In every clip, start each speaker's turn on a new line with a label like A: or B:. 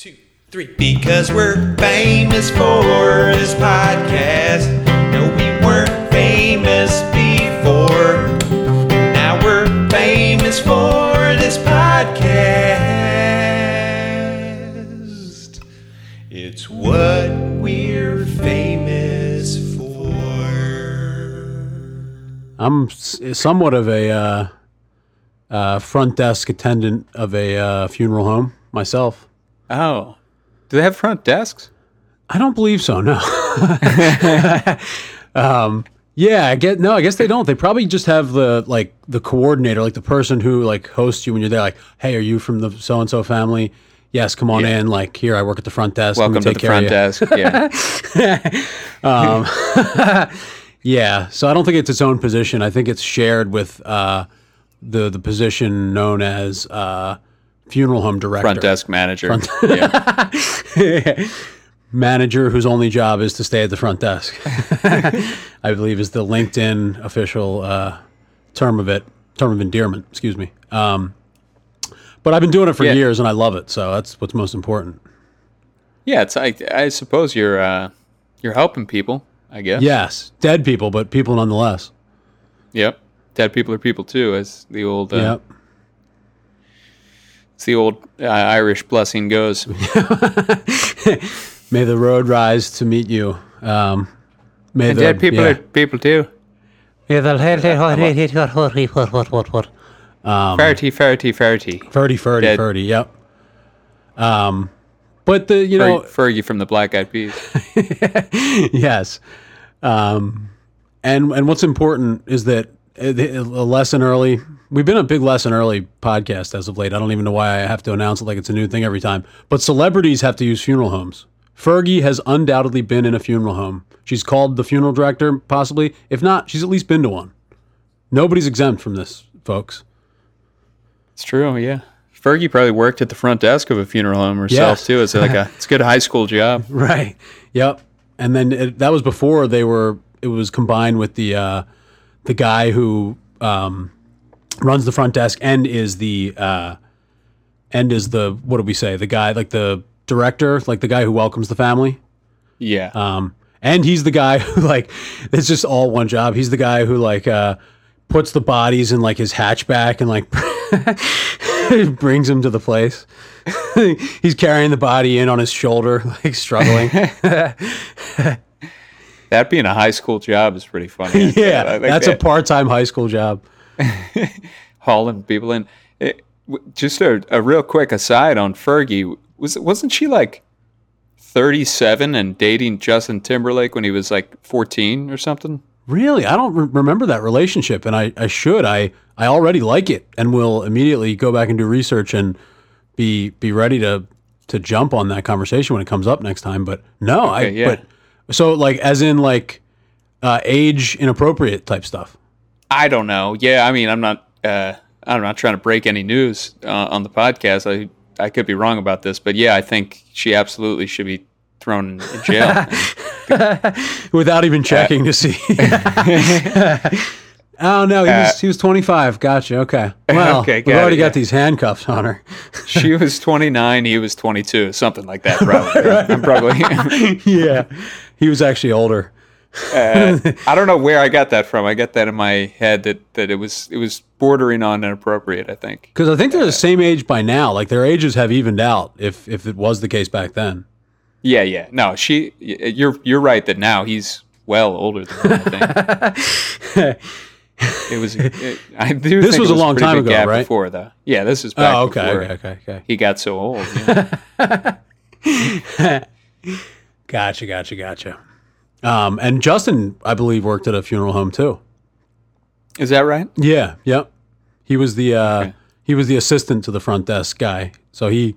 A: two, three. Because we're famous for this podcast. No, we weren't famous before. Now we're famous for this podcast. It's what we're famous for.
B: I'm somewhat of a uh, uh, front desk attendant of a uh, funeral home myself.
C: Oh, do they have front desks?
B: I don't believe so. No. um, yeah, I get no. I guess they don't. They probably just have the like the coordinator, like the person who like hosts you when you're there. Like, hey, are you from the so and so family? Yes, come on
C: Yeah.
B: in. Like, here, I work at the front desk.
C: Welcome to the
B: care
C: front desk. Yeah.
B: Yeah, so I don't think it's its own position. I think it's shared with uh, the the position known as uh, funeral home director,
C: front desk manager. yeah.
B: manager, whose only job is to stay at the front desk. I believe is the LinkedIn official uh, term of it, term of endearment. Excuse me. Um, but I've been doing it for
C: Yeah.
B: years, and I love it. So that's what's most important.
C: Yeah, it's like I suppose you're uh, you're helping people. I guess.
B: Yes, dead people, but people nonetheless.
C: Yep. Dead people are people too, as the old uh,
B: Yep.
C: As the old uh, Irish blessing goes.
B: May the road rise to meet you. Um, may
C: and
B: the
C: dead people
B: yeah.
C: are people too.
B: Um,
C: Farty, farty, farty.
B: Ferdy, Ferdy,
C: Dead.
B: Ferdy. Yep. Um, but the you know
C: Fer- Fergie from the Black Eyed Peas.
B: yes, um, and and what's important is that uh, the- a lesson early. We've been a big lesson early podcast as of late. I don't even know why I have to announce it like it's a new thing every time. But celebrities have to use funeral homes. Fergie has undoubtedly been in a funeral home. She's called the funeral director, possibly. If not, she's at least been to one. Nobody's exempt from this, folks.
C: It's true, yeah. Fergie probably worked at the front desk of a funeral home herself
B: Yes.
C: too. It's like a it's a good high school job.
B: Right. Yep. And then it, that was before they were. It was combined with the uh, the guy who um, runs the front desk and is the uh, and is the what do we say? The guy like the director, like the guy who welcomes the family.
C: Yeah.
B: Um, and he's the guy who like it's just all one job. He's the guy who like uh, puts the bodies in like his hatchback and like brings him to the place. he's carrying the body in on his shoulder, like struggling.
C: that being a high school job is pretty funny.
B: Yeah, that's a part-time high school job.
C: hauling people in. It, w- just a, a real quick aside on Fergie. Was wasn't she like thirty seven and dating Justin Timberlake when he was like fourteen or something?
B: Really, I don't re- remember that relationship, and I, I should. I I already like it, and will immediately go back and do research and be be ready to to jump on that conversation when it comes up next time. But no, I
C: yeah.
B: but so like as in like uh, age inappropriate type stuff.
C: I don't know. Yeah, I mean, I'm not. Uh, I'm not trying to break any news uh, on the podcast. I I could be wrong about this, but yeah, I think she absolutely should be thrown in jail.
B: without even checking to see. oh no, he was he was 25. Gotcha. Okay. Well,
C: Okay,
B: we've already
C: it,
B: got
C: yeah.
B: these handcuffs on her.
C: she was 29, he was 22, something like that. Probably. I'm probably.
B: yeah, he was actually older.
C: Uh, I don't know where I got that from. I got that in my head that, that it was it was bordering on inappropriate. I think.
B: Because I think they're the same age by now. Like their ages have evened out. If if it was the case back then.
C: Yeah, yeah. No, she. You're you're right that now he's well older than her, I think. it was. It, I do.
B: This was
C: it
B: a long time ago, right?
C: Before though. Yeah, this is back
B: Oh, okay,
C: before
B: okay, okay, okay.
C: he got so old. yeah.
B: Gotcha, gotcha, gotcha. Um, and Justin, I believe, worked at a funeral home too.
C: is that right?
B: Yeah, yep. He was the uh,
C: Okay.
B: he was the assistant to the front desk guy. So he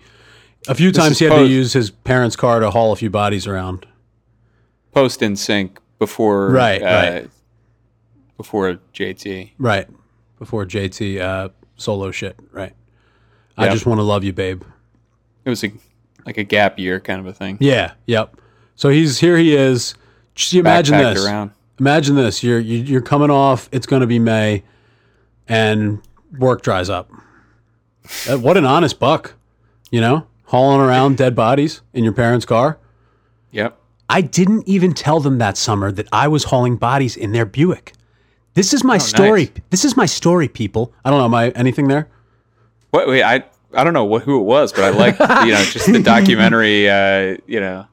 B: a few
C: This
B: times he had to use his parents' car to haul a few bodies around.
C: Post NSYNC before.
B: Right,
C: uh,
B: right.
C: Before JT.
B: Right before JT uh, solo shit. Right. I just want to love you, babe.
C: It was a like a gap year kind of a thing.
B: Yeah. Yep. So he's here. He is. Just imagine this.
C: around.
B: Imagine this. You're you, you're coming off. It's going to be May, and work dries up. What an honest buck. You know, hauling around dead bodies in your parents' car.
C: Yep.
B: I didn't even tell them that summer that I was hauling bodies in their Buick. This is my story.
C: nice.
B: This is my story, people. I don't know. Am I anything there?
C: Wait, wait. I I don't know what, who it was, but I like you know just the documentary. Uh, you know,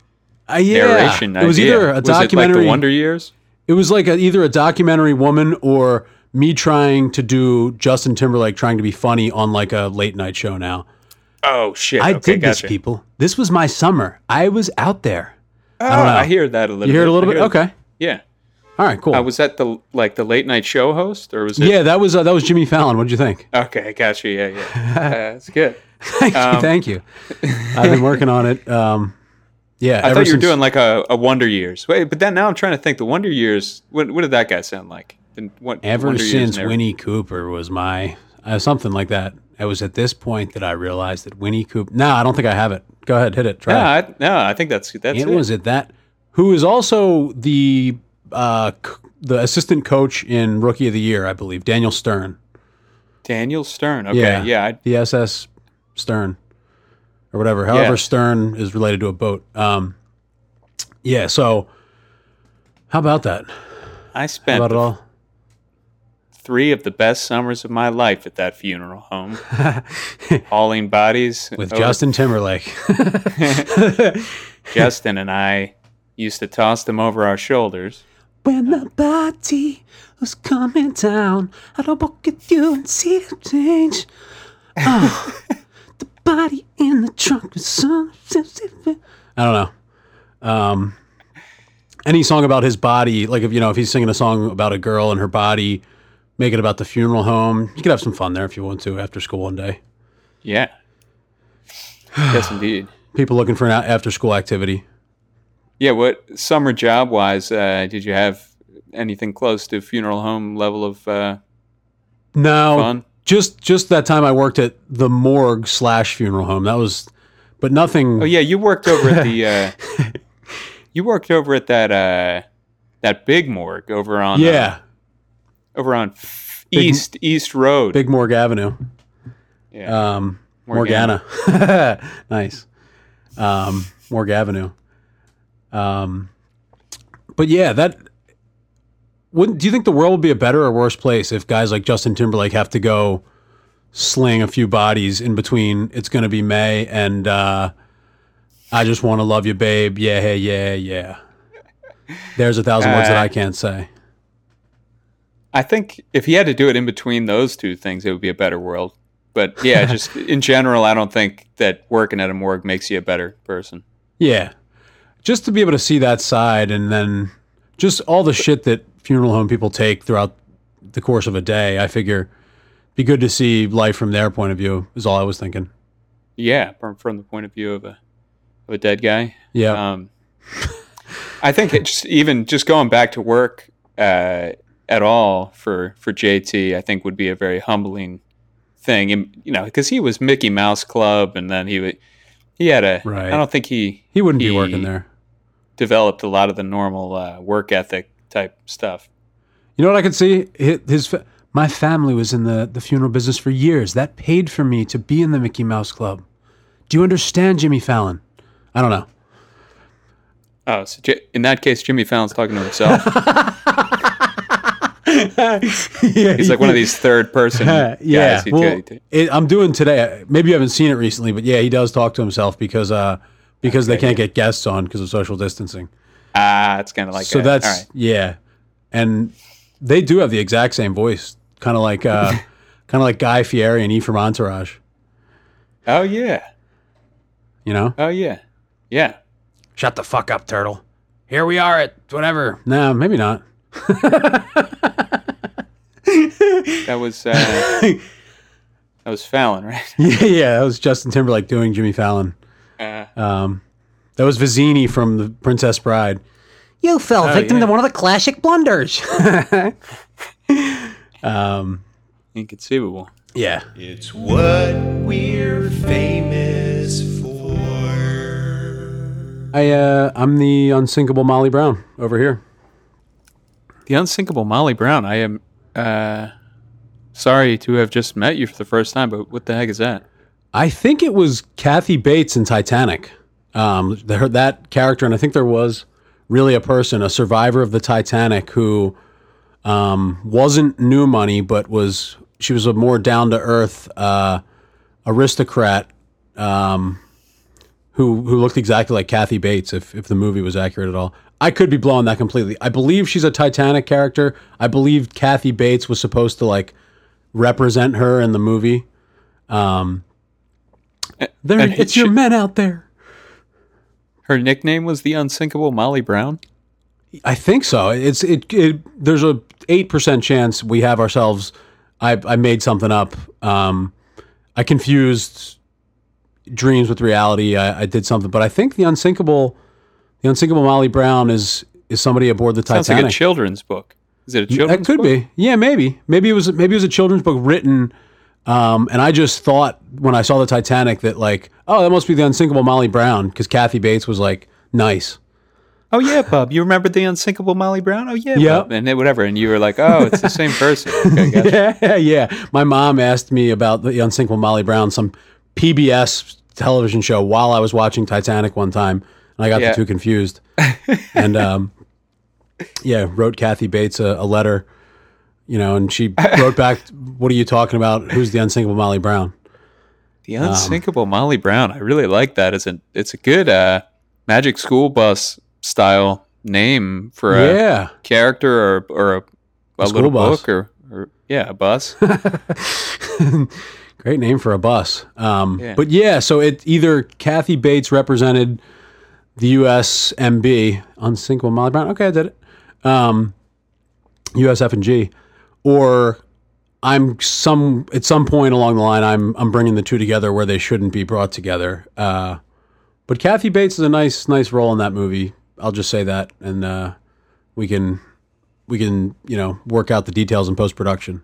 B: Uh, yeah,
C: narration.
B: it was
C: idea.
B: either a
C: it like
B: documentary.
C: the Wonder Years?
B: It was like a, either a documentary woman or me trying to do Justin Timberlake trying to be funny on like a late night show. Now
C: Oh shit!
B: I
C: okay,
B: did this, people. This was my summer. I was out there.
C: Oh,
B: don't know.
C: I hear that a little.
B: You heard
C: bit.
B: a little
C: I
B: bit.
C: hear-
B: Okay.
C: Yeah.
B: All right. Cool.
C: Uh, was that the like the late night show host or was it?
B: yeah, that was uh, that was Jimmy Fallon. What did you think?
C: Okay, gotcha. Yeah, yeah. Uh, that's good.
B: Thank
C: Um,
B: you. Thank you. I've been working on it. Um, yeah,
C: I thought you were doing like a, a Wonder Years. Wait, but then now I'm trying to think. The Wonder Years. What, what did that guy sound like? The, what,
B: Ever
C: Wonder
B: since
C: never-
B: Winnie Cooper was my uh, something like that. It was at this point that I realized that Winnie Cooper. No, I don't think I have it. Go ahead, hit it. Try
C: Yeah,
B: it.
C: I, no, I think that's that's
B: it
C: it.
B: was at that. Who is also the uh, the assistant coach in Rookie of the Year, I believe, Daniel Stern.
C: Daniel Stern. Okay, yeah,
B: yeah,
C: I,
B: the SS Stern or whatever. However,
C: Yeah.
B: Stern is related to a boat. Um, yeah. So, how about that?
C: I spent
B: about it all?
C: three of the best summers of my life at that funeral home, hauling bodies
B: With
C: over-
B: Justin Timberlake.
C: Justin and I used to toss them over our shoulders.
B: When the body was coming down, I don't walk with you and see the change. Oh, body in the trunk. I don't know. Um, any song about his body, like if you know, if he's singing a song about a girl and her body, make it about the funeral home. You could have some fun there if you want to after school one day.
C: Yeah. yes, indeed.
B: People looking for an after school activity.
C: Yeah. What summer job wise uh, did you have anything close to funeral home level of uh,
B: No,
C: fun?
B: Just just that time I worked at the morgue slash funeral home. That was, but nothing.
C: Oh yeah, you worked over at the. Uh, you worked over at that uh, that big morgue over on uh,
B: yeah,
C: over on F- East East Road.
B: Big Morgue Avenue.
C: yeah.
B: Um,
C: Morgana.
B: Morgana. nice. Um, Morgue Avenue. Um, but yeah, that. Wouldn't, do you think the world would be a better or worse place if guys like Justin Timberlake have to go sling a few bodies in between? It's going to be May and uh, I just want to love you, babe. Yeah, hey, yeah, yeah. There's a thousand words that
C: Uh,
B: I can't say.
C: I think if he had to do it in between those two things, it would be a better world. But yeah, just in general, I don't think that working at a morgue makes you a better person.
B: Yeah. Just to be able to see that side and then just all the shit that funeral home people take throughout the course of a day, I figure be good to see life from their point of view is all I was thinking.
C: Yeah, from, from the point of view of a of a dead guy.
B: Yeah.
C: Um, I think it just even just going back to work uh, at all for for JT, I think would be a very humbling thing. And, you know, because he was Mickey Mouse Club, and then he would he had a.
B: Right.
C: I don't think he
B: he wouldn't be working there.
C: developed a lot of the normal uh, work ethic type stuff.
B: You know what I could see? His, my family was in the, the funeral business for years. That paid for me to be in the Mickey Mouse Club. Do you understand, Jimmy Fallon? I don't know.
C: Oh, so J- in that case, Jimmy Fallon's talking to himself.
B: yeah,
C: He's like one of these third person guys.
B: yeah.
C: who-
B: Well, it, I'm doing today. Maybe you haven't seen it recently, but yeah, he does talk to himself because uh because they can't get guests on because of social distancing.
C: Ah, it's kind of like
B: so
C: a-
B: that's
C: all right.
B: yeah, and they do have the exact same voice, kind of like uh kind of like Guy Fieri and E from Entourage.
C: Oh yeah,
B: You know?
C: oh yeah, yeah.
B: Shut the fuck up, turtle. Here we are at whatever. No, maybe not.
C: That was uh, that was Fallon, right?
B: yeah, yeah, that was Justin Timberlake doing Jimmy Fallon.
C: Uh,
B: Um, that was Vizzini from The Princess Bride. You fell
C: victim yeah. to
B: one of the classic blunders. um,
C: inconceivable.
B: yeah.
A: It's what we're famous for.
B: I uh, I'm the unsinkable Molly Brown over here.
C: The unsinkable Molly Brown. I am uh, sorry to have just met you for the first time, but what the heck is that?
B: I think it was Kathy Bates in Titanic. Um, that character, and I think there was really a person, a survivor of the Titanic, who um, wasn't new money, but was she was a more down to earth uh, aristocrat um, who who looked exactly like Kathy Bates. If if the movie was accurate at all, I could be blowing that completely. I believe she's a Titanic character. I believe Kathy Bates was supposed to like represent her in the movie. Um, there,
C: and
B: it's
C: it
B: your men out there.
C: Her nickname was the unsinkable Molly Brown.
B: I think so. It's it. it there's a eight percent chance we have ourselves. I I made something up. Um, I confused dreams with reality. I, I did something, but I think the unsinkable, the unsinkable Molly Brown is is somebody aboard the
C: Sounds like a children's book. Is it a children's?
B: That could
C: book?
B: be. Yeah, maybe. Maybe it was. Maybe it was a children's book written. Um, and I just thought when I saw the Titanic that like, oh, that must be the unsinkable Molly Brown because Kathy Bates was like nice.
C: Oh yeah, Bub. You remember the unsinkable Molly Brown? Oh yeah,
B: Yep.
C: Bub. And then whatever. And you were like, oh, it's the same person. Okay, gotcha.
B: yeah, yeah. My mom asked me about the unsinkable Molly Brown, some PBS television show, while I was watching Titanic one time, and I got
C: Yeah.
B: the two confused. and um, yeah, wrote Kathy Bates a, a letter, you know, and she wrote back, "What are you talking about? Who's the unsinkable Molly Brown?"
C: The unsinkable Molly Brown. I really like that. It's a it's a good uh, Magic School Bus style name for a
B: yeah,
C: character or or a, a,
B: school
C: little
B: bus.
C: book or, or yeah, a bus.
B: great name for a bus. Um,
C: Yeah.
B: But yeah, so it either Kathy Bates represented the USMB, unsinkable Molly Brown. Okay, I did it. Um, USF and G, or I'm some at some point along the line. I'm I'm bringing the two together where they shouldn't be brought together. Uh, but Kathy Bates is a nice nice role in that movie. I'll just say that, and uh, we can we can you know work out the details in post production.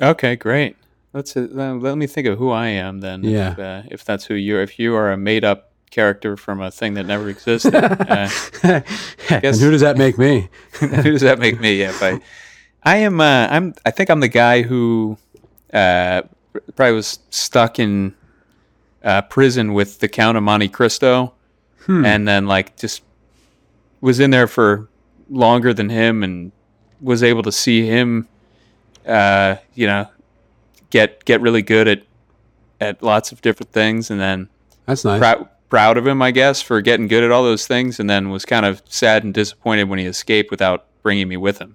C: okay, great. Let's uh, let me think of who I am then.
B: Yeah.
C: If, uh, if that's who you are. If you are a made up character from a thing that never existed, uh,
B: and who does that make me?
C: who does that make me? Yeah, if I, I am. Uh, I'm. I think I'm the guy who uh, probably was stuck in uh, prison with the Count of Monte Cristo, and then like just was in there for longer than him, and was able to see him, uh, you know, get get really good at at lots of different things, and then
B: That's nice.
C: proud proud of him, I guess, for getting good at all those things, and then was kind of sad and disappointed when he escaped without bringing me with him.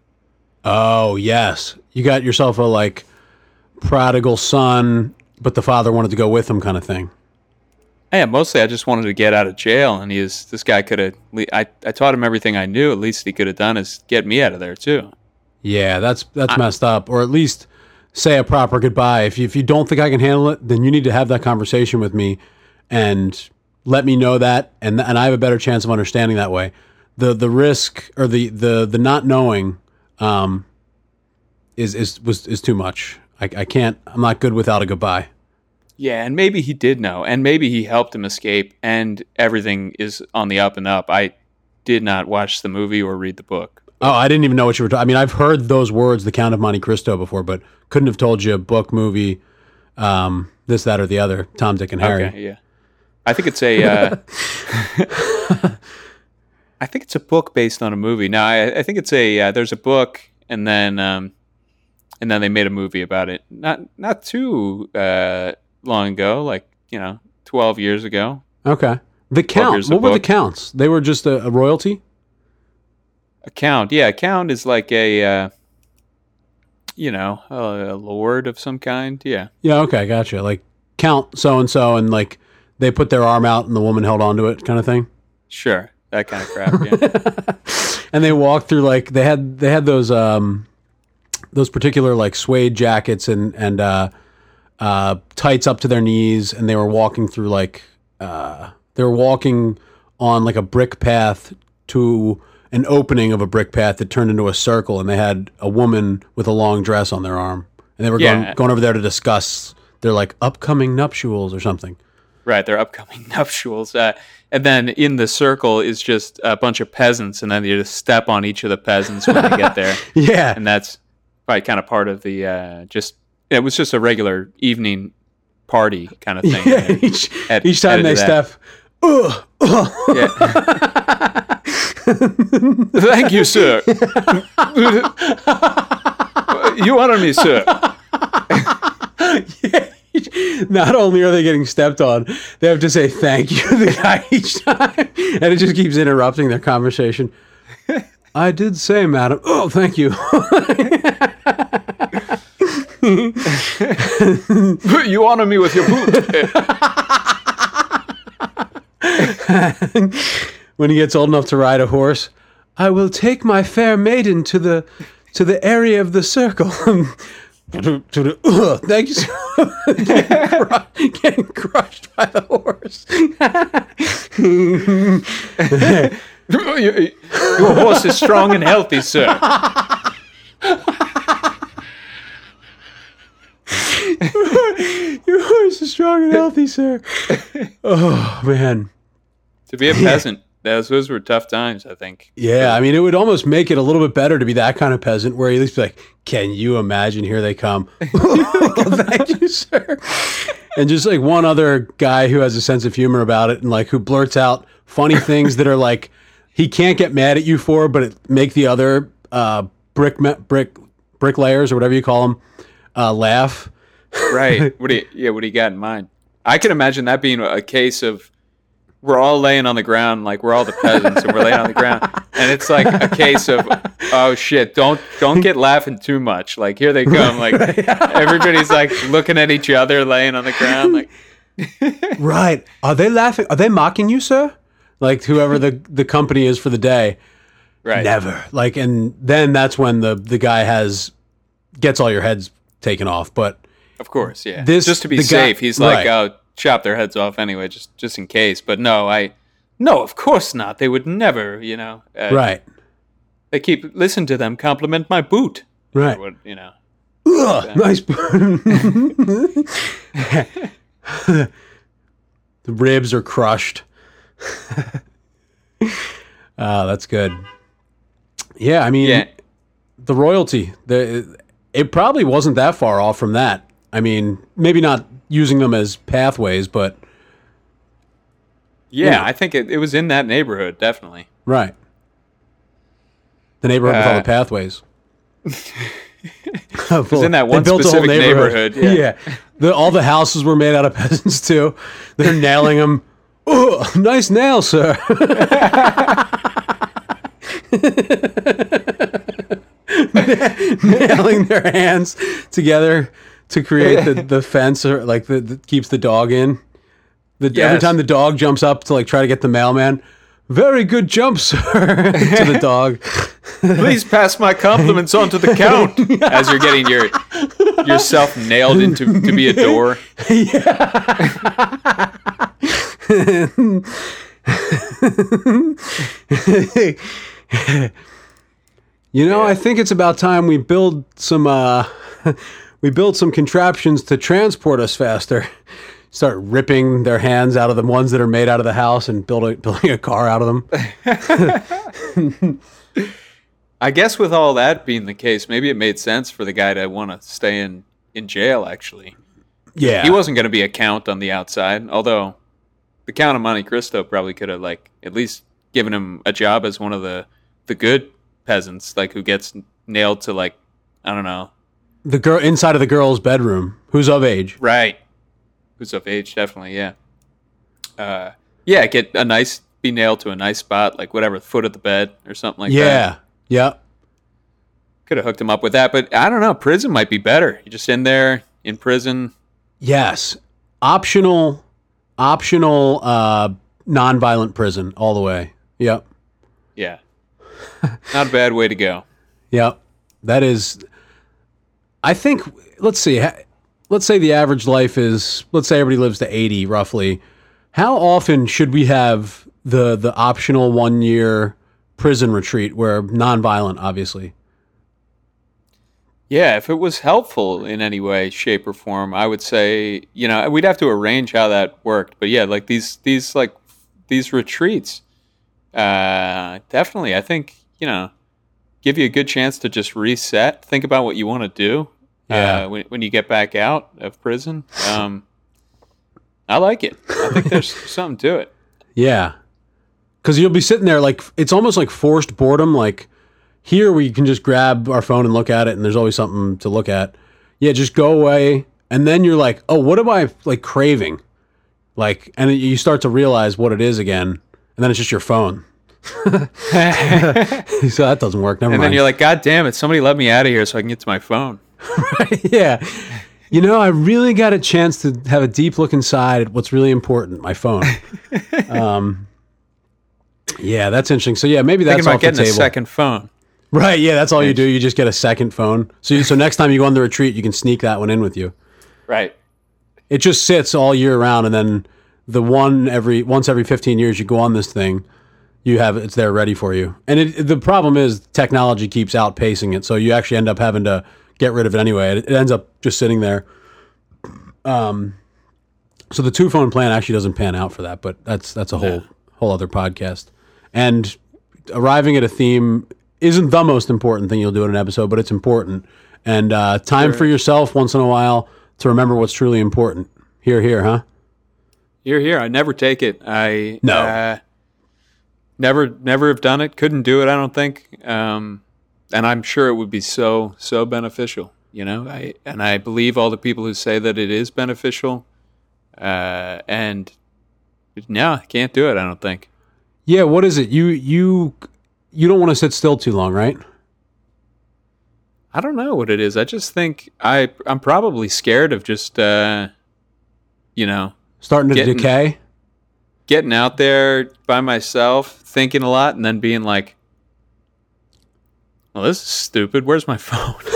B: Oh yes, you got yourself a like prodigal son, but the father wanted to go with him, kind of thing.
C: Yeah, mostly I just wanted to get out of jail, and he is this guy could have. I I taught him everything I knew. At least he could have done is get me out of there too.
B: Yeah, that's that's messed up. Or at least say a proper goodbye. If you, if you don't think I can handle it, then you need to have that conversation with me and let me know that, and and I have a better chance of understanding that way. The the risk or the the the not knowing um, is is was is too much. I, I can't. I'm not good without a goodbye.
C: Yeah, and maybe he did know, and maybe he helped him escape, and everything is on the up and up. I did not watch the movie or read the book.
B: Oh, I didn't even know what you were talking. I mean, I've heard those words, "The Count of Monte Cristo," before, but couldn't have told you a book, movie, um, this, that, or the other. Tom, Dick, and Harry.
C: Okay, yeah. I think it's a. Uh, I think it's a book based on a movie. No, I, I think it's a. Uh, there's a book, and then um, and then they made a movie about it. Not not too uh, long ago, like you know, twelve years ago.
B: Okay. The count. What were the counts? They were just a, royalty? a royalty.
C: Account, yeah, account is like a. Uh, you know, a, a lord of some kind. Yeah,
B: Yeah. Okay. Gotcha. Like count so and so, and like they put their arm out and the woman held onto it, kind of thing.
C: sure, that kind of crap. Yeah.
B: And they walked through like they had they had those um those particular like suede jackets and and uh uh tights up to their knees, and they were walking through like uh they were walking on like a brick path to an opening of a brick path that turned into a circle, and they had a woman with a long dress on their arm, and they were
C: Yeah.
B: going going over there to discuss their like upcoming nuptials or something.
C: Right, their upcoming nuptials. Uh, and then in the circle is just a bunch of peasants, and then you just step on each of the peasants when they get there.
B: Yeah,
C: And that's probably kind of part of the uh, just, it was just a regular evening party kind of thing.
B: Yeah, each, each time they step, ugh, ugh.
C: Yeah. Thank you, sir. you honor me, sir.
B: not only are they getting stepped on, they have to say thank you to the guy each time, and it just keeps interrupting their conversation. I did say, madam. Oh, thank you.
C: You honor me with your boot.
B: when he gets old enough to ride a horse, I will take my fair maiden to the to the area of the circle. To, to the, ugh, thank you. sir. getting, cru- getting crushed by the horse.
C: Your horse is strong and healthy, sir.
B: Your horse is strong and healthy, sir. Oh man.
C: To be a peasant, those, those were tough times, I think.
B: Yeah, I mean, it would almost make it a little bit better to be that kind of peasant, where at least be like, "Can you imagine? Here they come." Thank you, sir. And just like one other guy who has a sense of humor about it, and like who blurts out funny things that are like he can't get mad at you for, but it make the other uh, brick me- brick bricklayers or whatever you call them uh, laugh.
C: Right. What do you, yeah, what do you got in mind? I can imagine that being a case of we're all laying on the ground, like we're all the peasants, and we're laying on the ground, and it's like a case of oh shit, don't don't get laughing too much. Like here they come, like everybody's like looking at each other, laying on the ground, like
B: Right? Are they laughing? Are they mocking you, sir? Like whoever the the company is for the day.
C: right.
B: Never. Like, and then that's when the the guy has gets all your heads taken off. But
C: Of course, yeah.
B: This-
C: just to be
B: the guy-
C: safe, he's like,
B: right.
C: oh, chop their heads off anyway, just just in case. But no, I no, of course not. They would never, you know. Uh,
B: right,
C: They keep listen to them compliment my boot.
B: right.
C: What, you know.
B: Ugh, nice. boot. the ribs are crushed. Ah, that's good. Yeah, I mean,
C: Yeah.
B: the royalty. The it probably wasn't that far off from that. I mean, maybe not using them as pathways, but
C: Yeah,
B: Yeah.
C: I think it, it was in that neighborhood, definitely.
B: right. The neighborhood with all
C: Uh,
B: the pathways. it was
C: in that one specific neighborhood, yeah.
B: The, all the houses were made out of peasants too. They're nailing them. Oh, nice nail, sir. nailing their hands together to create the, the fence or like the, that keeps the dog in. The, Every time the dog jumps up to like try to get the mailman, very good jump, sir, to the dog.
C: Please pass my compliments on to the count as you're getting your yourself nailed into to be a door.
B: You know, I think it's about time we build some uh we build some contraptions to transport us faster. Start ripping their hands out of the ones that are made out of the house and building building a car out of them.
C: I guess with all that being the case, maybe it made sense for the guy to want to stay in in jail. Actually,
B: Yeah.
C: he wasn't going to be a count on the outside. Although the Count of Monte Cristo probably could have like at least given him a job as one of the the good peasants, like who gets nailed to like I don't know,
B: the girl inside of the girl's bedroom who's of age.
C: right? Who's of age, definitely, yeah. Uh, yeah, get a nice be nailed to a nice spot, like whatever, foot of the bed or something like that.
B: yeah. Yeah.
C: Could have hooked him up with that, but I don't know. Prison might be better. You're just in there in prison.
B: Yes. Optional optional uh nonviolent prison all the way. Yep.
C: Yeah. Not a bad way to go.
B: Yep. That is I think let's see let's say the average life is let's say everybody lives to 80 roughly. How often should we have the the optional 1 year prison retreat where nonviolent obviously?
C: Yeah, if it was helpful in any way, shape, or form, I would say, you know, we'd have to arrange how that worked. But yeah, like these, these, like these retreats, uh, definitely, I think, you know, give you a good chance to just reset, think about what you want to do
B: Yeah.
C: uh, when, when you get back out of prison. Um, I like it. I think there's something to it.
B: Yeah. Cause you'll be sitting there like it's almost like forced boredom. Like here we can just grab our phone and look at it and there's always something to look at. Yeah, just go away. And then you're like, oh, what am I like craving? Like and you start to realize what it is again. And then it's just your phone. so that doesn't work. Never
C: And
B: mind.
C: then you're like, God damn it, somebody let me out of here so I can get to my phone. right?
B: yeah. You know, I really got a chance to have a deep look inside at what's really important, my phone. um, yeah, that's interesting. So yeah, maybe that's
C: Thinking about
B: off
C: getting a second phone.
B: Right? Yeah, that's all you do. You just get a second phone. So you, so next time you go on the retreat, you can sneak that one in with you.
C: Right.
B: It just sits all year round, and then the one every once every fifteen years you go on this thing, you have it's there ready for you. And it, the problem is technology keeps outpacing it, so you actually end up having to get rid of it anyway. It, it ends up just sitting there. Um, so the two phone plan actually doesn't pan out for that, but that's that's a whole whole other podcast. And arriving at a theme isn't the most important thing you'll do in an episode, but it's important. And uh, time for yourself once in a while to remember what's truly important. Here, here, huh?
C: You're here. I never take it. I
B: No.
C: uh, never never have done it. Couldn't do it. I don't think. Um, and I'm sure it would be so so beneficial. You know, I and I believe all the people who say that it is beneficial. Uh, and no, I can't do it. I don't think.
B: Yeah, what is it? You you you don't want to sit still too long, right?
C: I don't know what it is. I just think I I'm probably scared of just uh, you know
B: Starting to
C: Getting-
B: decay.
C: Getting out there by myself, thinking a lot, and then being like, "Well, this is stupid. Where's my phone?"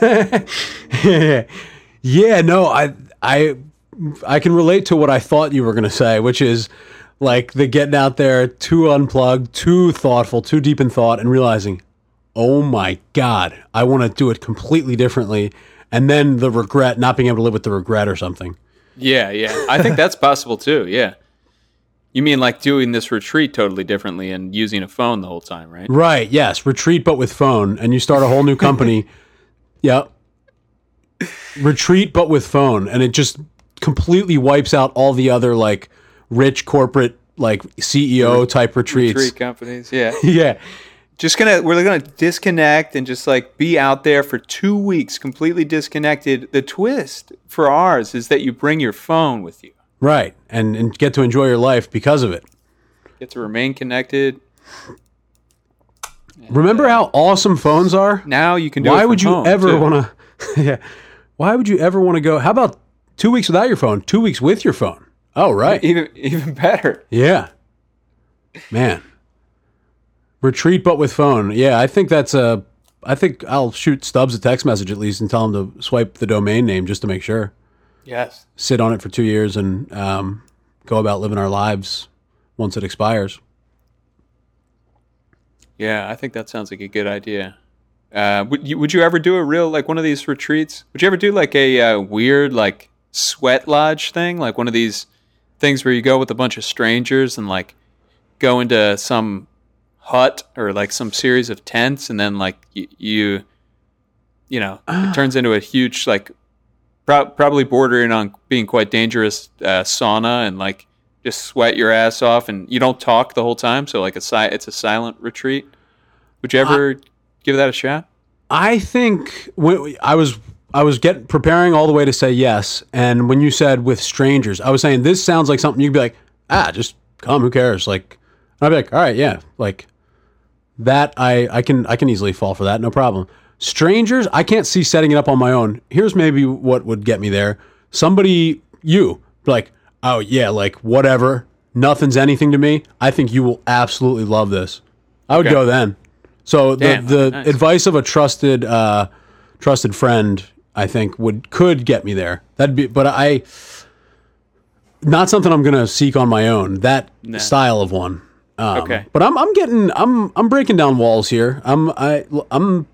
B: yeah, no, I I I can relate to what I thought you were going to say, which is like the getting out there too unplugged, too thoughtful, too deep in thought, and realizing, oh my god, I want to do it completely differently, and then the regret, not being able to live with the regret or something.
C: Yeah, yeah. I think that's possible too. Yeah. You mean like doing this retreat totally differently and using a phone the whole time, right?
B: Right. Yes. Retreat, but with phone, and you start a whole new company. yep. Retreat, but with phone, and it just completely wipes out all the other like rich corporate like CEO type retreats.
C: Retreat companies, yeah.
B: Yeah.
C: Just gonna we're gonna disconnect and just like be out there for two weeks completely disconnected the twist for ours is that you bring your phone with you
B: Right. And and get to enjoy your life because of it.
C: get to remain connected
B: Remember uh, how awesome phones are?
C: now you can do
B: Why would you ever want to? yeah. Why would you ever want to go? How about two weeks without your phone? Two weeks with your phone? Oh, right.
C: even even better
B: Yeah. Man. Retreat but with phone. Yeah, I think that's a I think I'll shoot Stubbs a text message at least and tell him to swipe the domain name just to make sure.
C: yes
B: Sit on it for two years and um, go about living our lives once it expires.
C: yeah i think that sounds like a good idea uh, would you would you ever do a real like one of these retreats would you ever do like a uh, weird like sweat lodge thing like one of these things where you go with a bunch of strangers and like go into some hut or like some series of tents and then like y- you you know it turns into a huge like pro- probably bordering on being quite dangerous uh, sauna and like just sweat your ass off and you don't talk the whole time so like a si- it's a silent retreat. Would you ever give that a shot?
B: I think when I was I was getting preparing all the way to say yes, and when you said with strangers, I was saying this sounds like something you'd be like, ah, just come, who cares? Like, and I'd be like, all right, yeah, like that. I I can I can easily fall for that, no problem. Strangers, I can't see setting it up on my own. Here's maybe what would get me there. Somebody, you, like, oh yeah, like whatever, nothing's anything to me. I think you will absolutely love this. I would
C: Okay.
B: go then. So
C: Damn,
B: the the
C: nice.
B: advice of a trusted uh, trusted friend, I think would could get me there. That'd be, but I not something I'm gonna seek on my own. That style of one. Um,
C: Okay.
B: But I'm I'm getting I'm I'm breaking down walls here. I'm I I'm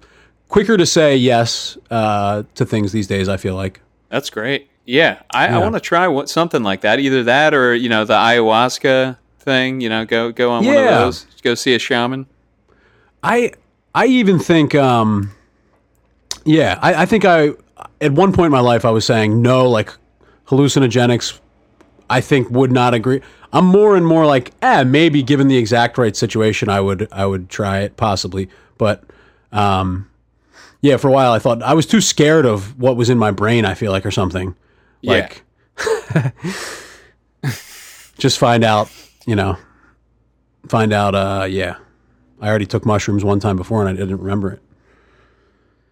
B: quicker to say yes uh, to things these days. I feel like.
C: That's great. Yeah, I, I want to try what, something like that. Either that or you know the ayahuasca thing. You know, go go on one of those. Go see a shaman.
B: I I even think um yeah, I, I think I at one point in my life I was saying no, like hallucinogenics. I think would not agree. I'm more and more like, eh, maybe given the exact right situation, I would I would try it possibly. But um, yeah, for a while I thought I was too scared of what was in my brain. I feel like or something.
C: Yeah.
B: Like, just find out, you know, find out. Uh, yeah, I already took mushrooms one time before and I didn't remember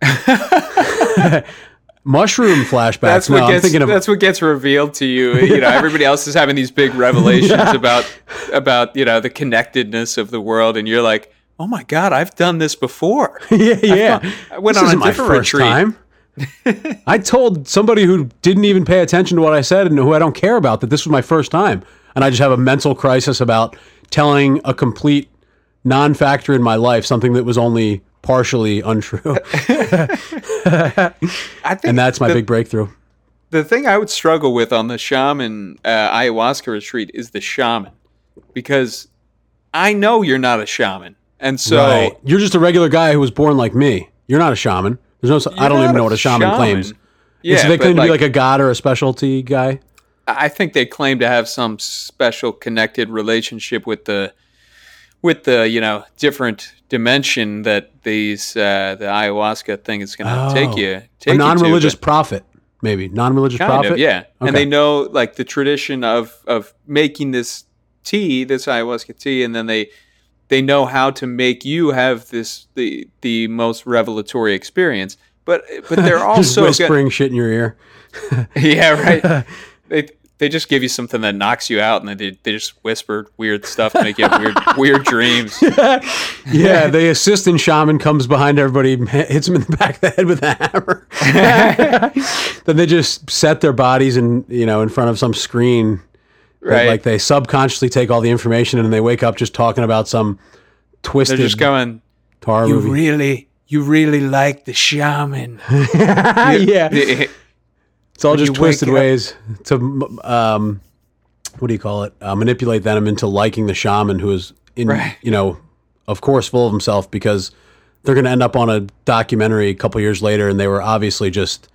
B: it. Mushroom flashbacks.
C: That's
B: no,
C: what
B: I'm
C: gets
B: thinking of
C: that's what gets revealed to you. You know, everybody else is having these big revelations about about you know the connectedness of the world, and you're like, oh my god, I've done this before.
B: yeah, yeah.
C: I went
B: this
C: on a different
B: first
C: retreat.
B: time. I told somebody who didn't even pay attention to what I said and who I don't care about that this was my first time, and I just have a mental crisis about telling a complete non-factor in my life something that was only partially untrue,
C: I think
B: and that's my
C: the,
B: big breakthrough.
C: the thing I would struggle with on the shaman uh, ayahuasca retreat is the shaman, because I know you're not a shaman, and so
B: right. You're just a regular guy who was born like me. You're not a shaman. There's no. I don't even know what a shaman, claims.
C: Yeah,
B: so they claim to be like a god or a specialty guy.
C: I think they claim to have some special connected relationship with the with the you know different dimension that these uh, the ayahuasca thing is going to
B: Oh.
C: take you take
B: a non-religious
C: but
B: prophet, maybe non-religious prophet.
C: of yeah and they know like the tradition of of making this tea this ayahuasca tea and then they they know how to make you have this the the most revelatory experience but but they're also
B: whispering shit in your ear.
C: yeah, right. they they just give you something that knocks you out, and then they, they just whisper weird stuff to make you have weird weird dreams.
B: yeah, the assistant shaman comes behind everybody, hits them in the back of the head with a hammer. then they just set their bodies in, you know, in front of some screen.
C: Right.
B: Like they subconsciously take all the information and they wake up just talking about some twisted.
C: They're just going.
B: horror
C: You
B: movie.
C: really, you really like the shaman.
B: yeah, it's all just twisted
C: up-
B: ways to, um, what do you call it? Uh, manipulate them into liking the shaman who is in,
C: Right.
B: you know, of course, full of himself because they're going to end up on a documentary a couple years later, and they were obviously just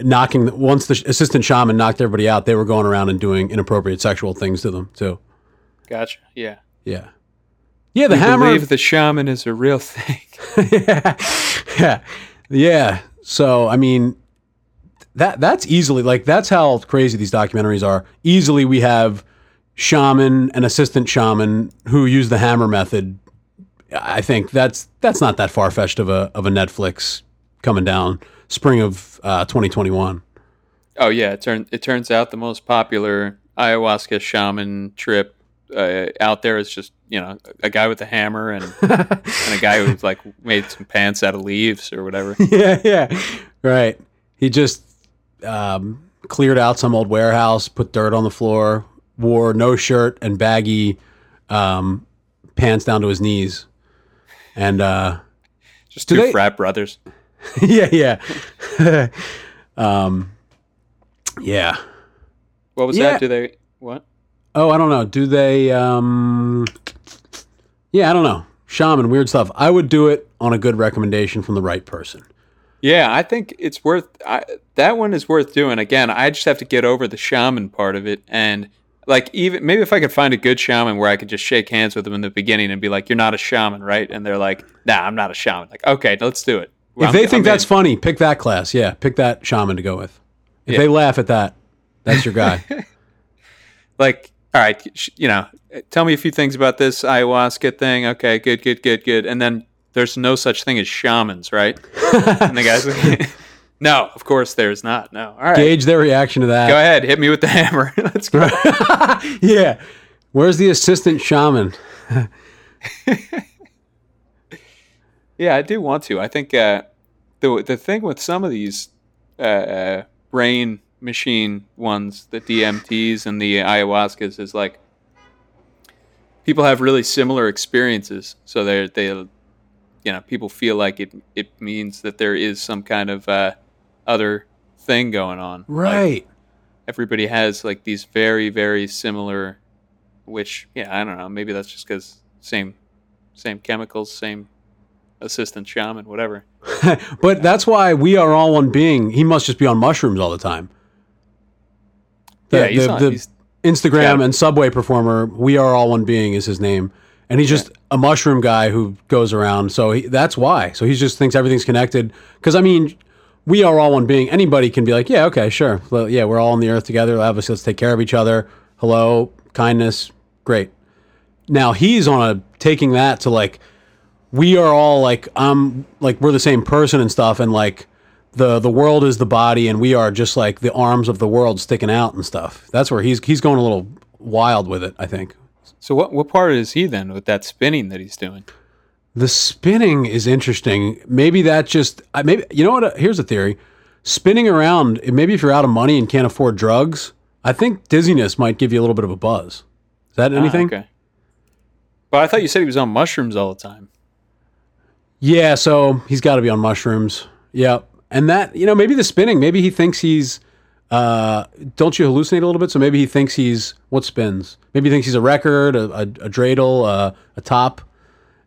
B: knocking. Once the assistant shaman knocked everybody out, they were going around and doing inappropriate sexual things to them too.
C: Gotcha. Yeah.
B: Yeah, yeah. The
C: I
B: hammer.
C: believe the shaman is a real thing.
B: yeah. yeah, yeah. So I mean, that that's easily like that's how crazy these documentaries are. Easily, we have shaman and assistant shaman who use the hammer method. I think that's that's not that far fetched of a of a Netflix coming down spring of uh, 2021.
C: Oh yeah, it turns it turns out the most popular ayahuasca shaman trip uh, out there is just you know a guy with a hammer and and a guy who's like made some pants out of leaves or whatever.
B: yeah, yeah, right. He just um, cleared out some old warehouse, put dirt on the floor, wore no shirt and baggy um, pants down to his knees, and uh,
C: Just two
B: they-
C: frat brothers.
B: yeah, yeah, um, yeah.
C: What was
B: Yeah.
C: that? Do they what?
B: Oh, I don't know. Do they? Um, yeah, I don't know. Shaman, weird stuff. I would do it on a good recommendation from the right person.
C: Yeah, I think it's worth I, that one is worth doing. Again, I just have to get over the shaman part of it, and like even maybe if I could find a good shaman where I could just shake hands with them in the beginning and be like, "You're not a shaman, right?" And they're like, "Nah, I'm not a shaman." Like, okay, let's do it.
B: If
C: I'm-
B: they think
C: I'm
B: that's
C: in.
B: funny, pick that class. Yeah, pick that shaman to go with. If
C: Yeah.
B: they laugh at that, that's your guy.
C: like, all right, you know, tell me a few things about this ayahuasca thing. Okay, good, good, good, good. And then there's no such thing as shamans, right? and the guy's like, "No, of course there's not. No, all right,
B: Gauge their reaction to that.
C: go ahead, hit me with the hammer. Let's go."
B: yeah. Where's the assistant shaman?
C: Yeah, I do want to. I think uh, the the thing with some of these uh, uh, brain machine ones, the DMTs and the ayahuascas, is like people have really similar experiences. So they they you know people feel like it it means that there is some kind of uh, other thing going on. Like,
B: Right.
C: everybody has like these very very similar, which yeah I don't know maybe that's just because same same chemicals same assistant shaman, whatever.
B: But that's why we are all one being. He must just be on mushrooms all the time. The,
C: Yeah, he's
B: the,
C: on-
B: the
C: he's-
B: Instagram
C: Yeah.
B: and Subway performer. We are all one being is his name, and he's just a mushroom guy who goes around. So he, that's why. So he just thinks everything's connected. Because I mean, we are all one being. Anybody can be like, yeah, okay, sure, well, yeah, we're all on the earth together. Obviously, let's take care of each other. Hello, kindness, great. Now he's on a taking that to like we are all like um like we're the same person and stuff and like the the world is the body and we are just like the arms of the world sticking out and stuff. That's where he's he's going a little wild with it, I think.
C: So what what part is he then with that spinning that he's doing?
B: The spinning is interesting. Maybe that just I maybe you know what uh, here's a theory. Spinning around, maybe if you're out of money and can't afford drugs, I think dizziness might give you a little bit of a buzz. Is that
C: Ah,
B: anything?
C: okay. But I thought you said he was on mushrooms all the time.
B: Yeah, so he's got to be on mushrooms. Yep. And that, you know, maybe the spinning, maybe he thinks he's uh don't you hallucinate a little bit? So maybe he thinks he's what spins? Maybe he thinks he's a record, a, a, a dreidel, uh, a top,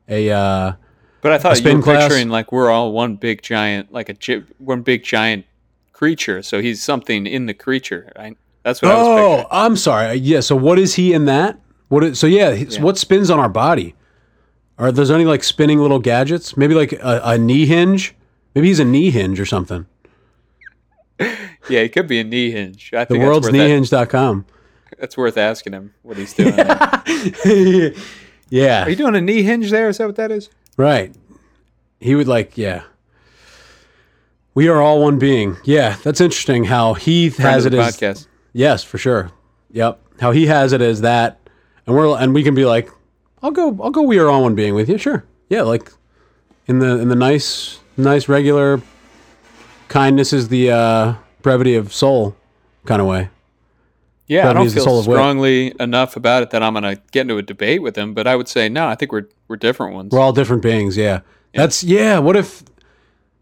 B: a uh
C: But I thought you were
B: class?
C: picturing like we're all one big giant, like a gi- one big giant creature. So he's something in the creature, right? That's what I was
B: Oh, I'm sorry. Yeah, so what is he in that? What is, so yeah,
C: Yeah.
B: what spins on our body? Are there's any like spinning little gadgets? Maybe like a, a knee hinge? Maybe he's a knee hinge or something.
C: Yeah, he could be a knee hinge. I think The world's
B: kneehinge.com.
C: that's worth asking him what he's doing.
B: yeah.
C: Are you doing a knee hinge there? Is that what that is?
B: Right. He would like, yeah. We are all one being. Yeah, that's interesting how he
C: Friend
B: has it as
C: podcast.
B: Yes, for sure. Yep. How he has it as that and we're and we can be like, I'll go I'll go we are all one being with you. Sure. Yeah, like in the in the nice nice regular kindness is the uh brevity of soul kind of way.
C: Yeah, I don't feel
B: of wit.
C: strongly enough about it that I'm going to get into a debate with him. But I would say no. I think we're we're different ones.
B: We're all different beings, yeah. That's yeah, what if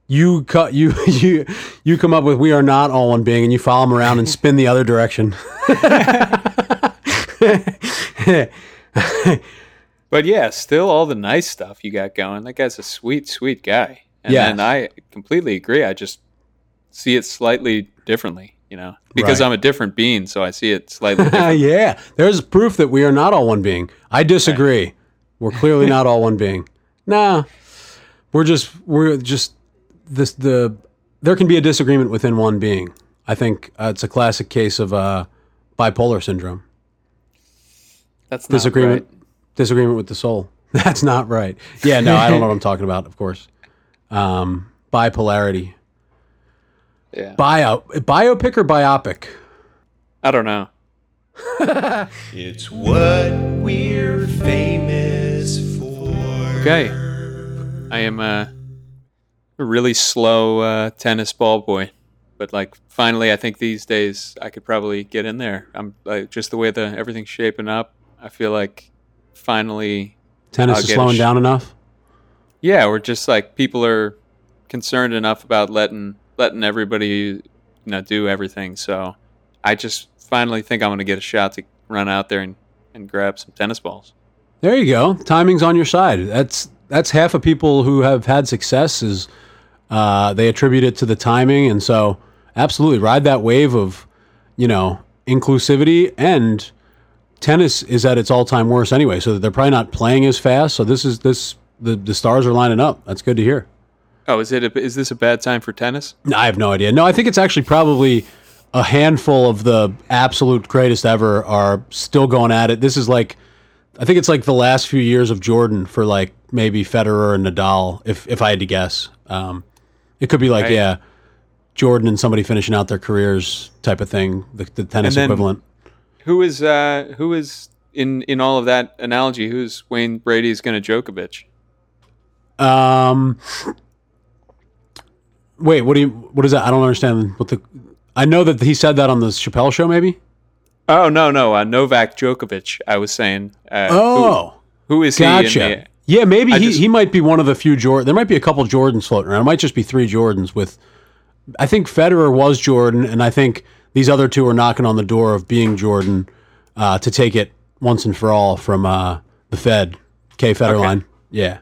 B: you cut you you you come up with we are not all one being and you follow them around and spin the other direction.
C: But yeah, still all the nice stuff you got going. That guy's a sweet, sweet guy. And
B: Yes.
C: then I completely agree. I just see it slightly differently, you know, because
B: Right.
C: I'm a different being, so I see it slightly
B: yeah, there's proof that we are not all one being. I disagree. We're clearly not all one being. Nah, we're just we're just this the there can be a disagreement within one being. I think uh, it's a classic case of uh, bipolar syndrome.
C: That's not
B: Disagreement,
C: right.
B: disagreement with the soul. That's not right. Yeah, no, I don't know what I'm talking about. Of course, um, bipolarity,
C: Yeah.
B: bio biopic or biopic.
C: I don't know.
A: It's what we're famous for.
C: Okay. I am uh, a really slow uh, tennis ball boy. But like finally I think these days I could probably get in there. I'm like just the way the everything's shaping up. I feel like finally
B: Tennis
C: I'll
B: is slowing
C: sh-
B: down enough.
C: Yeah, we're just like people are concerned enough about letting letting everybody you know do everything. So I just finally think I'm going to get a shot to run out there and, and grab some tennis balls.
B: There you go. Timing's on your side. That's that's half of people who have had success is uh, they attribute it to the timing, and so absolutely ride that wave of you know inclusivity and tennis is at its all time worst anyway. So they're probably not playing as fast. So this is this the the stars are lining up. That's good to hear.
C: Oh, is it? A, is this a bad time for tennis?
B: I have no idea. No, I think it's actually probably a handful of the absolute greatest ever are still going at it. This is like, I think it's like the last few years of Jordan for like maybe Federer and Nadal, if if I had to guess. Um, it could be like
C: Right.
B: yeah, Jordan and somebody finishing out their careers type of thing, the, the tennis
C: then-
B: equivalent.
C: Who is uh, who is in in all of that analogy? Who's Wayne Brady's going to Djokovic?
B: Um, wait, what do you? What is that? I don't understand what the. I know that he said that on the Chappelle show, maybe.
C: Oh no no uh, Novak Djokovic. I was saying. Uh,
B: Oh.
C: who, who is he?
B: Gotcha. yeah, maybe
C: I
B: he,
C: just-
B: he might be one of the few Jordan. There might be a couple Jordans floating around. It might just be three Jordans with. I think Federer was Jordan, and I think these other two are knocking on the door of being Jordan uh, to take it once and for all from uh, the Fed, K Federline. Yeah,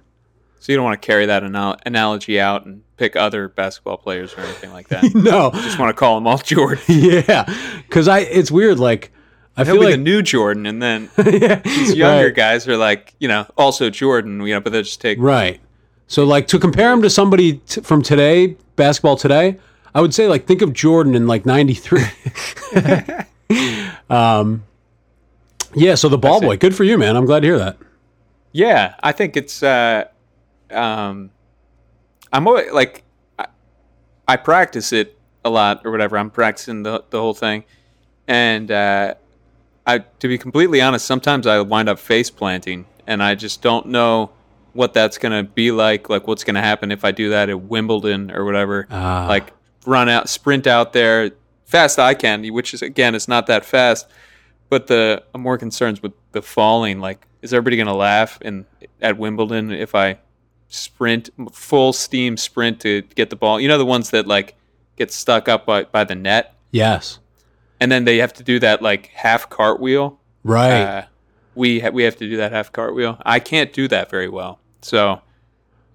C: So you don't want to carry that anal- analogy out and pick other basketball players or anything like that.
B: no,
C: Just want to call them all Jordan.
B: yeah, because I it's weird. Like I
C: He'll
B: feel like
C: the new Jordan, and then
B: yeah,
C: these younger
B: right,
C: guys are like, you know, also Jordan, you know, but they just take
B: right. So like to compare him to somebody t- from today, basketball today, I would say like think of Jordan in like '93. um, yeah. So the ball boy, good for you, man. I'm glad to hear that.
C: Yeah, I think it's. Uh, um, I'm always like, I, I practice it a lot or whatever. I'm practicing the the whole thing, and uh, I to be completely honest, sometimes I wind up face planting, and I just don't know what that's gonna be like. Like what's gonna happen if I do that at Wimbledon or whatever.
B: Ah.
C: like run out, sprint out there fast I can, which is again, it's not that fast. But the I'm more concerned with the falling. Like, is everybody going to laugh in at Wimbledon if I sprint full steam sprint to get the ball? You know the ones that like get stuck up by, by the net,
B: Yes.
C: and then they have to do that like half cartwheel.
B: Right.
C: Uh, we ha- we have to do that half cartwheel. I can't do that very well, so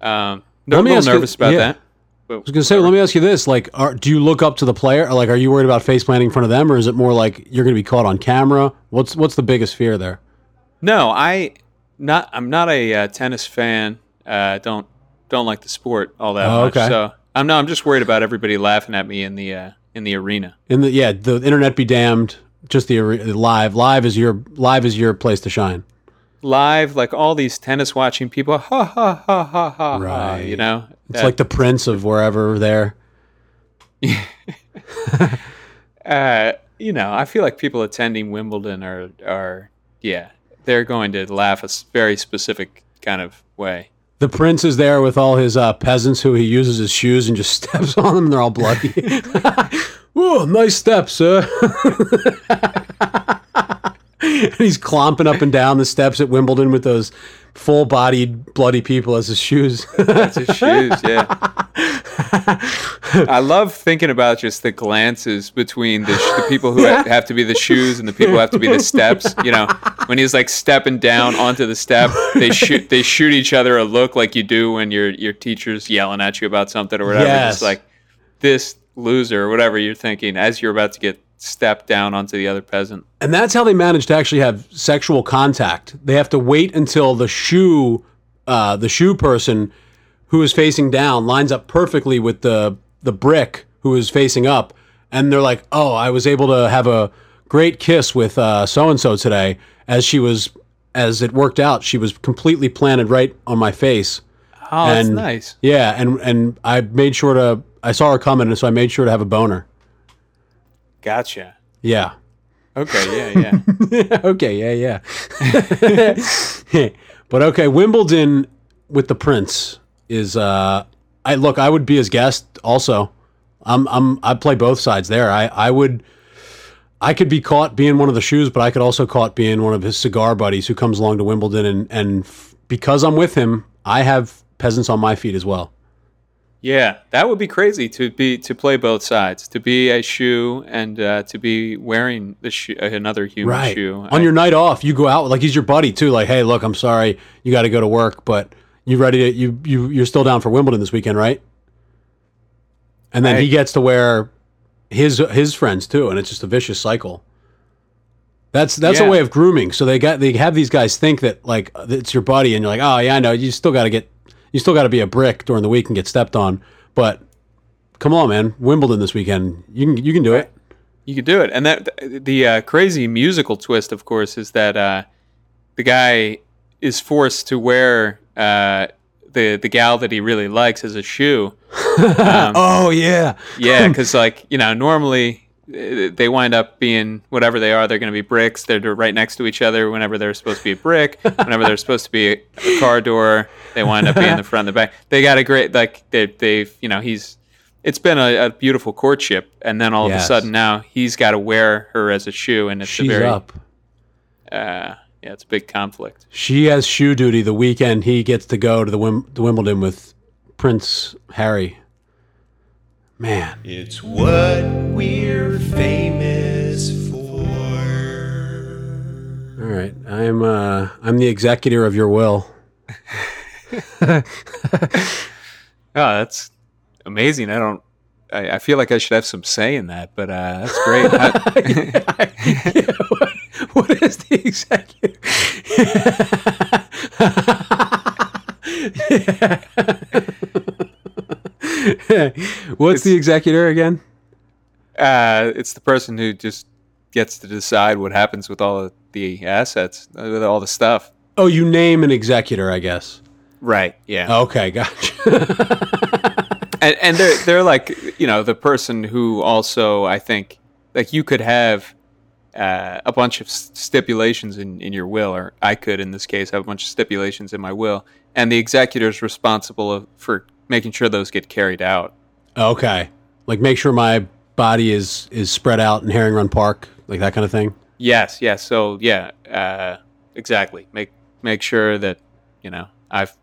C: um, I'm a little
B: ask you-
C: nervous about
B: yeah.
C: that. But
B: I was gonna say, let me ask you this: like, are, do you look up to the player? Or, like, are you worried about face planting in front of them, or is it more like you're gonna be caught on camera? What's what's the biggest fear there?
C: No, I not. I'm not a uh, tennis fan. Uh, don't don't like the sport all that
B: Oh,
C: much.
B: okay.
C: So I'm no. I'm just worried about everybody laughing at me in the uh, in the arena.
B: In the yeah, the internet be damned. Just the, are- live, live is your live is your place to shine.
C: Live, like all these tennis watching people, ha ha ha ha ha.
B: Right.
C: you know,
B: It's like the prince of wherever there.
C: uh, you know. I feel like people attending Wimbledon are are yeah, they're going to laugh a very specific kind of way.
B: The prince is there with all his uh, peasants who he uses as shoes and just steps on them. And they're all bloody. Whoa, nice step, sir. and he's clomping up and down the steps at Wimbledon with those full-bodied, bloody people as his shoes.
C: That's his shoes, yeah. I love thinking about just the glances between the, sh- the people who ha- have to be the shoes and the people who have to be the steps. You know, when he's like stepping down onto the step, they shoot they shoot each other a look like you do when your your teacher's yelling at you about something or whatever.
B: Yes.
C: Just like this loser or whatever you're thinking as you're about to get stepped down onto the other peasant.
B: And that's how they manage to actually have sexual contact. They have to wait until the shoe, uh, the shoe person who is facing down lines up perfectly with the the brick who is facing up, and they're like, "Oh, I was able to have a great kiss with so and so today." As she was, as it worked out, she was completely planted right on my face.
C: Oh, that's nice.
B: Yeah, and and I made sure to. I saw her coming, and so I made sure to have a boner.
C: Gotcha.
B: Yeah.
C: Okay, yeah, yeah.
B: okay, yeah, yeah. but okay, Wimbledon with the Prince is uh I look, I would be his guest also. I'm I'm I play both sides there. I I would I could be caught being one of the shoes, but I could also caught being one of his cigar buddies who comes along to Wimbledon and and f- because I'm with him, I have peasants on my feet as well.
C: Yeah, that would be crazy to be to play both sides, to be a shoe and uh, to be wearing the shoe, another human shoe.
B: On your night off, you go out like he's your buddy too. Like, hey, look, I'm sorry, you got to go to work, but you ready to you you you're still down for Wimbledon this weekend, right? And then
C: I-
B: he gets to wear his his friends too, and it's just a vicious cycle. That's that's
C: Yeah.
B: a way of grooming. So they got they have these guys think that like it's your buddy, and you're like, oh yeah, I know. You still got to get you still got to be a brick during the week and get stepped on, but. Come on, man! Wimbledon this weekend. You can you can do it.
C: You can do it, and that the uh, crazy musical twist, of course, is that uh, the guy is forced to wear uh, the the gal that he really likes as a shoe. Um,
B: Oh yeah,
C: Yeah, because like you know, normally they wind up being whatever they are. They're going to be bricks. They're right next to each other. Whenever they're supposed to be a brick, whenever they're supposed to be a car door, they wind up being the front and the back. They got a great like they they've you know he's. It's been a, a beautiful courtship, and then all of a sudden now he's got to wear her as a shoe, and it's
B: she's
C: a very
B: up.
C: Uh, yeah, it's a big conflict.
B: She has shoe duty the weekend he gets to go to the Wim- to Wimbledon with Prince Harry. Man,
A: It's what we're famous for.
B: all right. I'm uh I'm the executor of your will.
C: Oh, that's amazing. I don't. I, I feel like I should have some say in that, but uh, that's great. How-
B: Yeah, what, what is the executor? What's the executor again?
C: uh, it's the person who just gets to decide what happens with all of the assets, uh, with all the stuff.
B: Oh, you name an executor, I guess.
C: Right. Yeah.
B: Okay, gotcha.
C: and, and they're they're like you know the person who also I think like you could have uh, a bunch of stipulations in, in your will, or I could in this case have a bunch of stipulations in my will, and the executor is responsible of, for making sure those get carried out.
B: okay, like make sure my body is is spread out in Herring Run Park, like that kind of thing.
C: Yes, yes. So yeah, uh, exactly. Make make sure that you know I've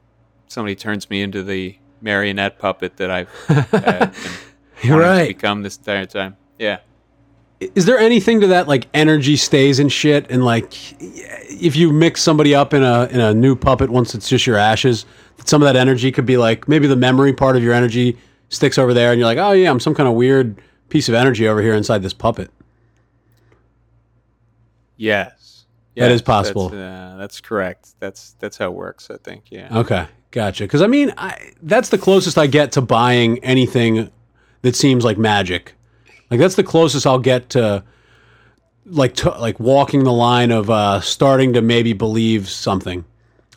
C: somebody turns me into the marionette puppet that I've uh, been
B: Right.
C: become this entire time. Yeah.
B: Is there anything to that like energy stays and shit and like if you mix somebody up in a in a new puppet once it's just your ashes, some of that energy could be like maybe the memory part of your energy sticks over there and you're like, "Oh yeah, I'm some kind of weird piece of energy over here inside this puppet."
C: Yes.
B: That is possible.
C: That's, uh, that's correct. That's that's how it works. I think. Yeah.
B: Okay, gotcha. Because I mean, I, that's the closest I get to buying anything that seems like magic. Like that's the closest I'll get to, like to, like walking the line of uh, starting to maybe believe something.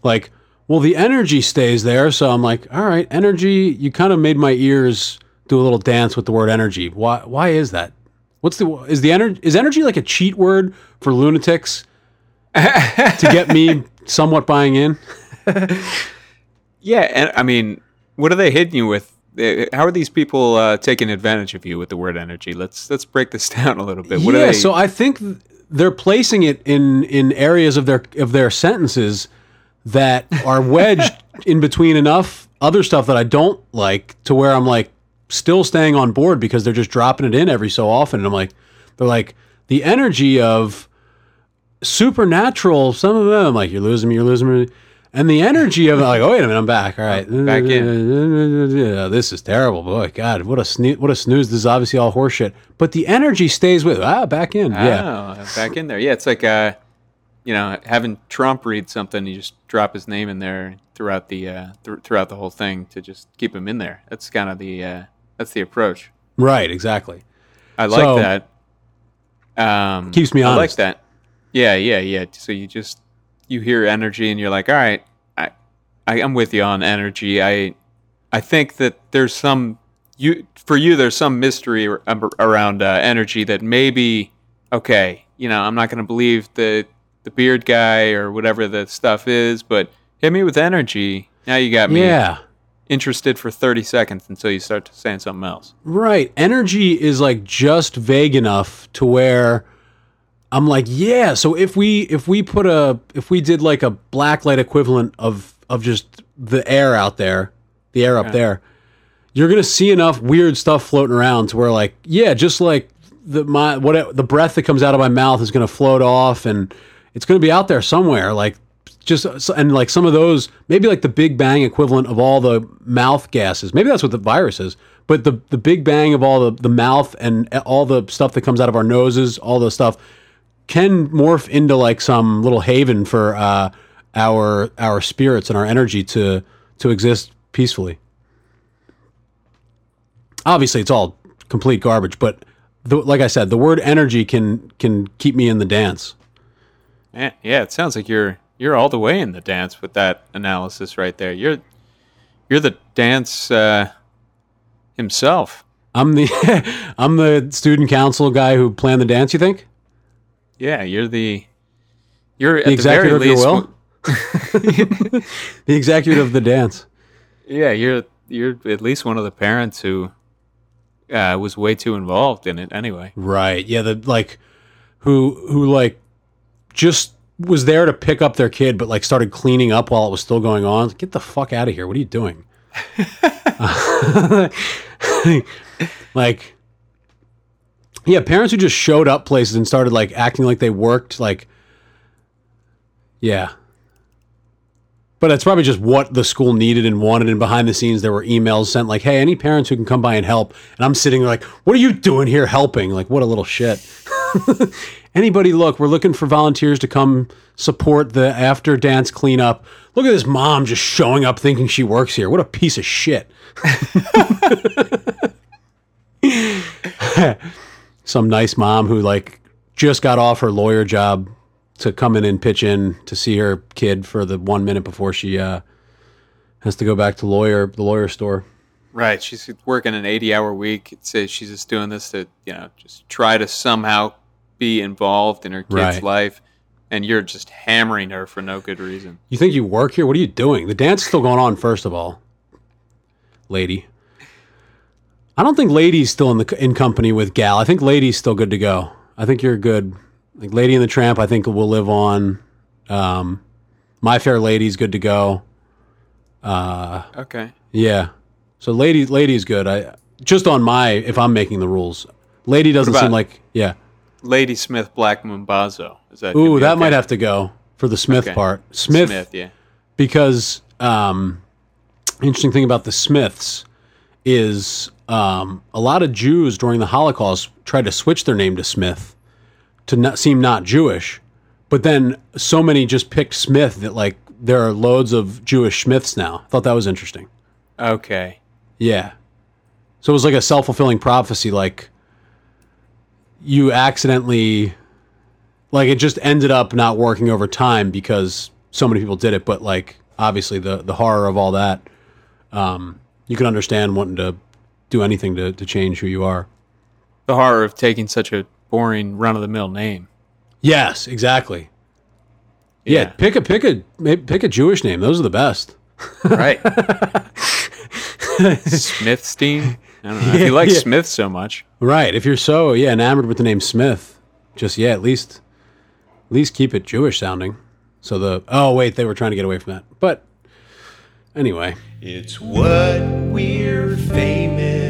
B: Like, well, the energy stays there, so I'm like, all right, energy. You kind of made my ears do a little dance with the word energy. Why? Why is that? What's the is the energy is energy like a cheat word for lunatics to get me somewhat buying in?
C: Yeah, and I mean, what are they hitting you with? Uh, How are these people uh, taking advantage of you with the word energy? Let's let's break this down a little bit. What
B: yeah,
C: they?
B: so I think they're placing it in in areas of their of their sentences that are wedged in between enough other stuff that I don't like to where I'm like still staying on board because they're just dropping it in every so often and I'm like they're like the energy of supernatural some of them I'm like you're losing me you're losing me and the energy of like oh wait a minute I'm back all right
C: Back
B: yeah, this is terrible boy god what a snoo- what a snooze this is obviously all horseshit but the energy stays with ah back in yeah
C: Oh, back in there. Yeah, it's like uh, you know, having Trump read something, you just drop his name in there throughout the uh, th- throughout the whole thing to just keep him in there. That's kind of the uh, that's the approach.
B: right exactly
C: I like
B: So-
C: that. Um,
B: Keeps me
C: I like that. Yeah, yeah, yeah. So you just you hear energy and you're like, all right, I, I I'm with you on energy. I I think that there's some you for you there's some mystery ar- ar- around uh, energy that maybe okay, you know, I'm not going to believe the the beard guy or whatever the stuff is, but hit me with energy. Now you got me
B: yeah
C: interested for 30 seconds until you start saying something else.
B: Right. Energy is like just vague enough to where I'm like, yeah, so if we if we put a if we did like a blacklight equivalent of of just the air out there, the air up there, you're going to see enough weird stuff floating around to where like, yeah, just like the my what the breath that comes out of my mouth is going to float off and it's going to be out there somewhere like just uh, and like some of those maybe like the big bang equivalent of all the mouth gases maybe that's what the virus is but the the big bang of all the the mouth and uh, all the stuff that comes out of our noses all the stuff can morph into like some little haven for uh our our spirits and our energy to to exist peacefully obviously it's all complete garbage but the, like i said the word energy can can keep me in the dance
C: Yeah, yeah, it sounds like you're you're all the way in the dance with that analysis right there. You're you're the dance uh, himself.
B: I'm the I'm the student council guy who planned the dance. You think
C: Yeah, you're the you're at
B: the
C: the very
B: executive of your will? the executive of the dance.
C: Yeah, you're you're at least one of the parents who uh, was way too involved in it anyway.
B: Right. Yeah. The like who who like just was there to pick up their kid, but like started cleaning up while it was still going on. Get the fuck out of here! What are you doing? like, yeah, parents who just showed up places and started like acting like they worked. Like, yeah, But that's probably just what the school needed and wanted. And behind the scenes, there were emails sent like, "Hey, any parents who can come by and help." And I'm sitting there like, "What are you doing here, helping?" Like, what a little shit. Anybody, look, we're looking for volunteers to come support the after dance cleanup. Look at this mom just showing up thinking she works here. What a piece of shit. Some nice mom who like just got off her lawyer job to come in and pitch in to see her kid for the one minute before she uh, has to go back to lawyer the lawyer store.
C: Right. She's working an 80 hour week. It says she's just doing this to, you know, just try to somehow be involved in her kid's
B: Right.
C: life. And you're just hammering her for no good reason.
B: You think you work here? What are you doing? The dance is still going on. First of all, lady. I don't think lady's still in the in company with gal. I think lady's still good to go. I think you're good. Like Lady and the Tramp, I think will live on. Um, My Fair Lady's good to go. Uh,
C: Okay.
B: yeah. So lady, lady's good. I just on my if I'm making the rules. Lady doesn't seem like yeah.
C: Lady Smith Black Mambazo. Is that
B: Ooh, that
C: okay?
B: might have to go for the Smith
C: Okay.
B: part. Smith,
C: Smith, yeah.
B: because um, interesting thing about the Smiths is um, a lot of Jews during the Holocaust tried to switch their name to Smith to not seem not Jewish, but then so many just picked Smith that like there are loads of Jewish Smiths now. I thought that was interesting.
C: Okay.
B: Yeah. So it was like a self fulfilling prophecy. Like you accidentally, like it just ended up not working over time because so many people did it. But like obviously the the horror of all that, um, you can understand wanting to do anything to to change who you are.
C: The horror of taking such a boring run of the mill name.
B: Yes, exactly. Yeah,
C: Yeah.
B: pick a pick a pick a Jewish name. Those are the best.
C: Right. Smithstein? I don't know. if you like
B: Yeah.
C: Smith so much.
B: Right. If you're so yeah enamored with the name Smith, just yeah, at least at least keep it Jewish sounding. So the oh wait, they were trying to get away from that. But anyway,
A: It's what we're famous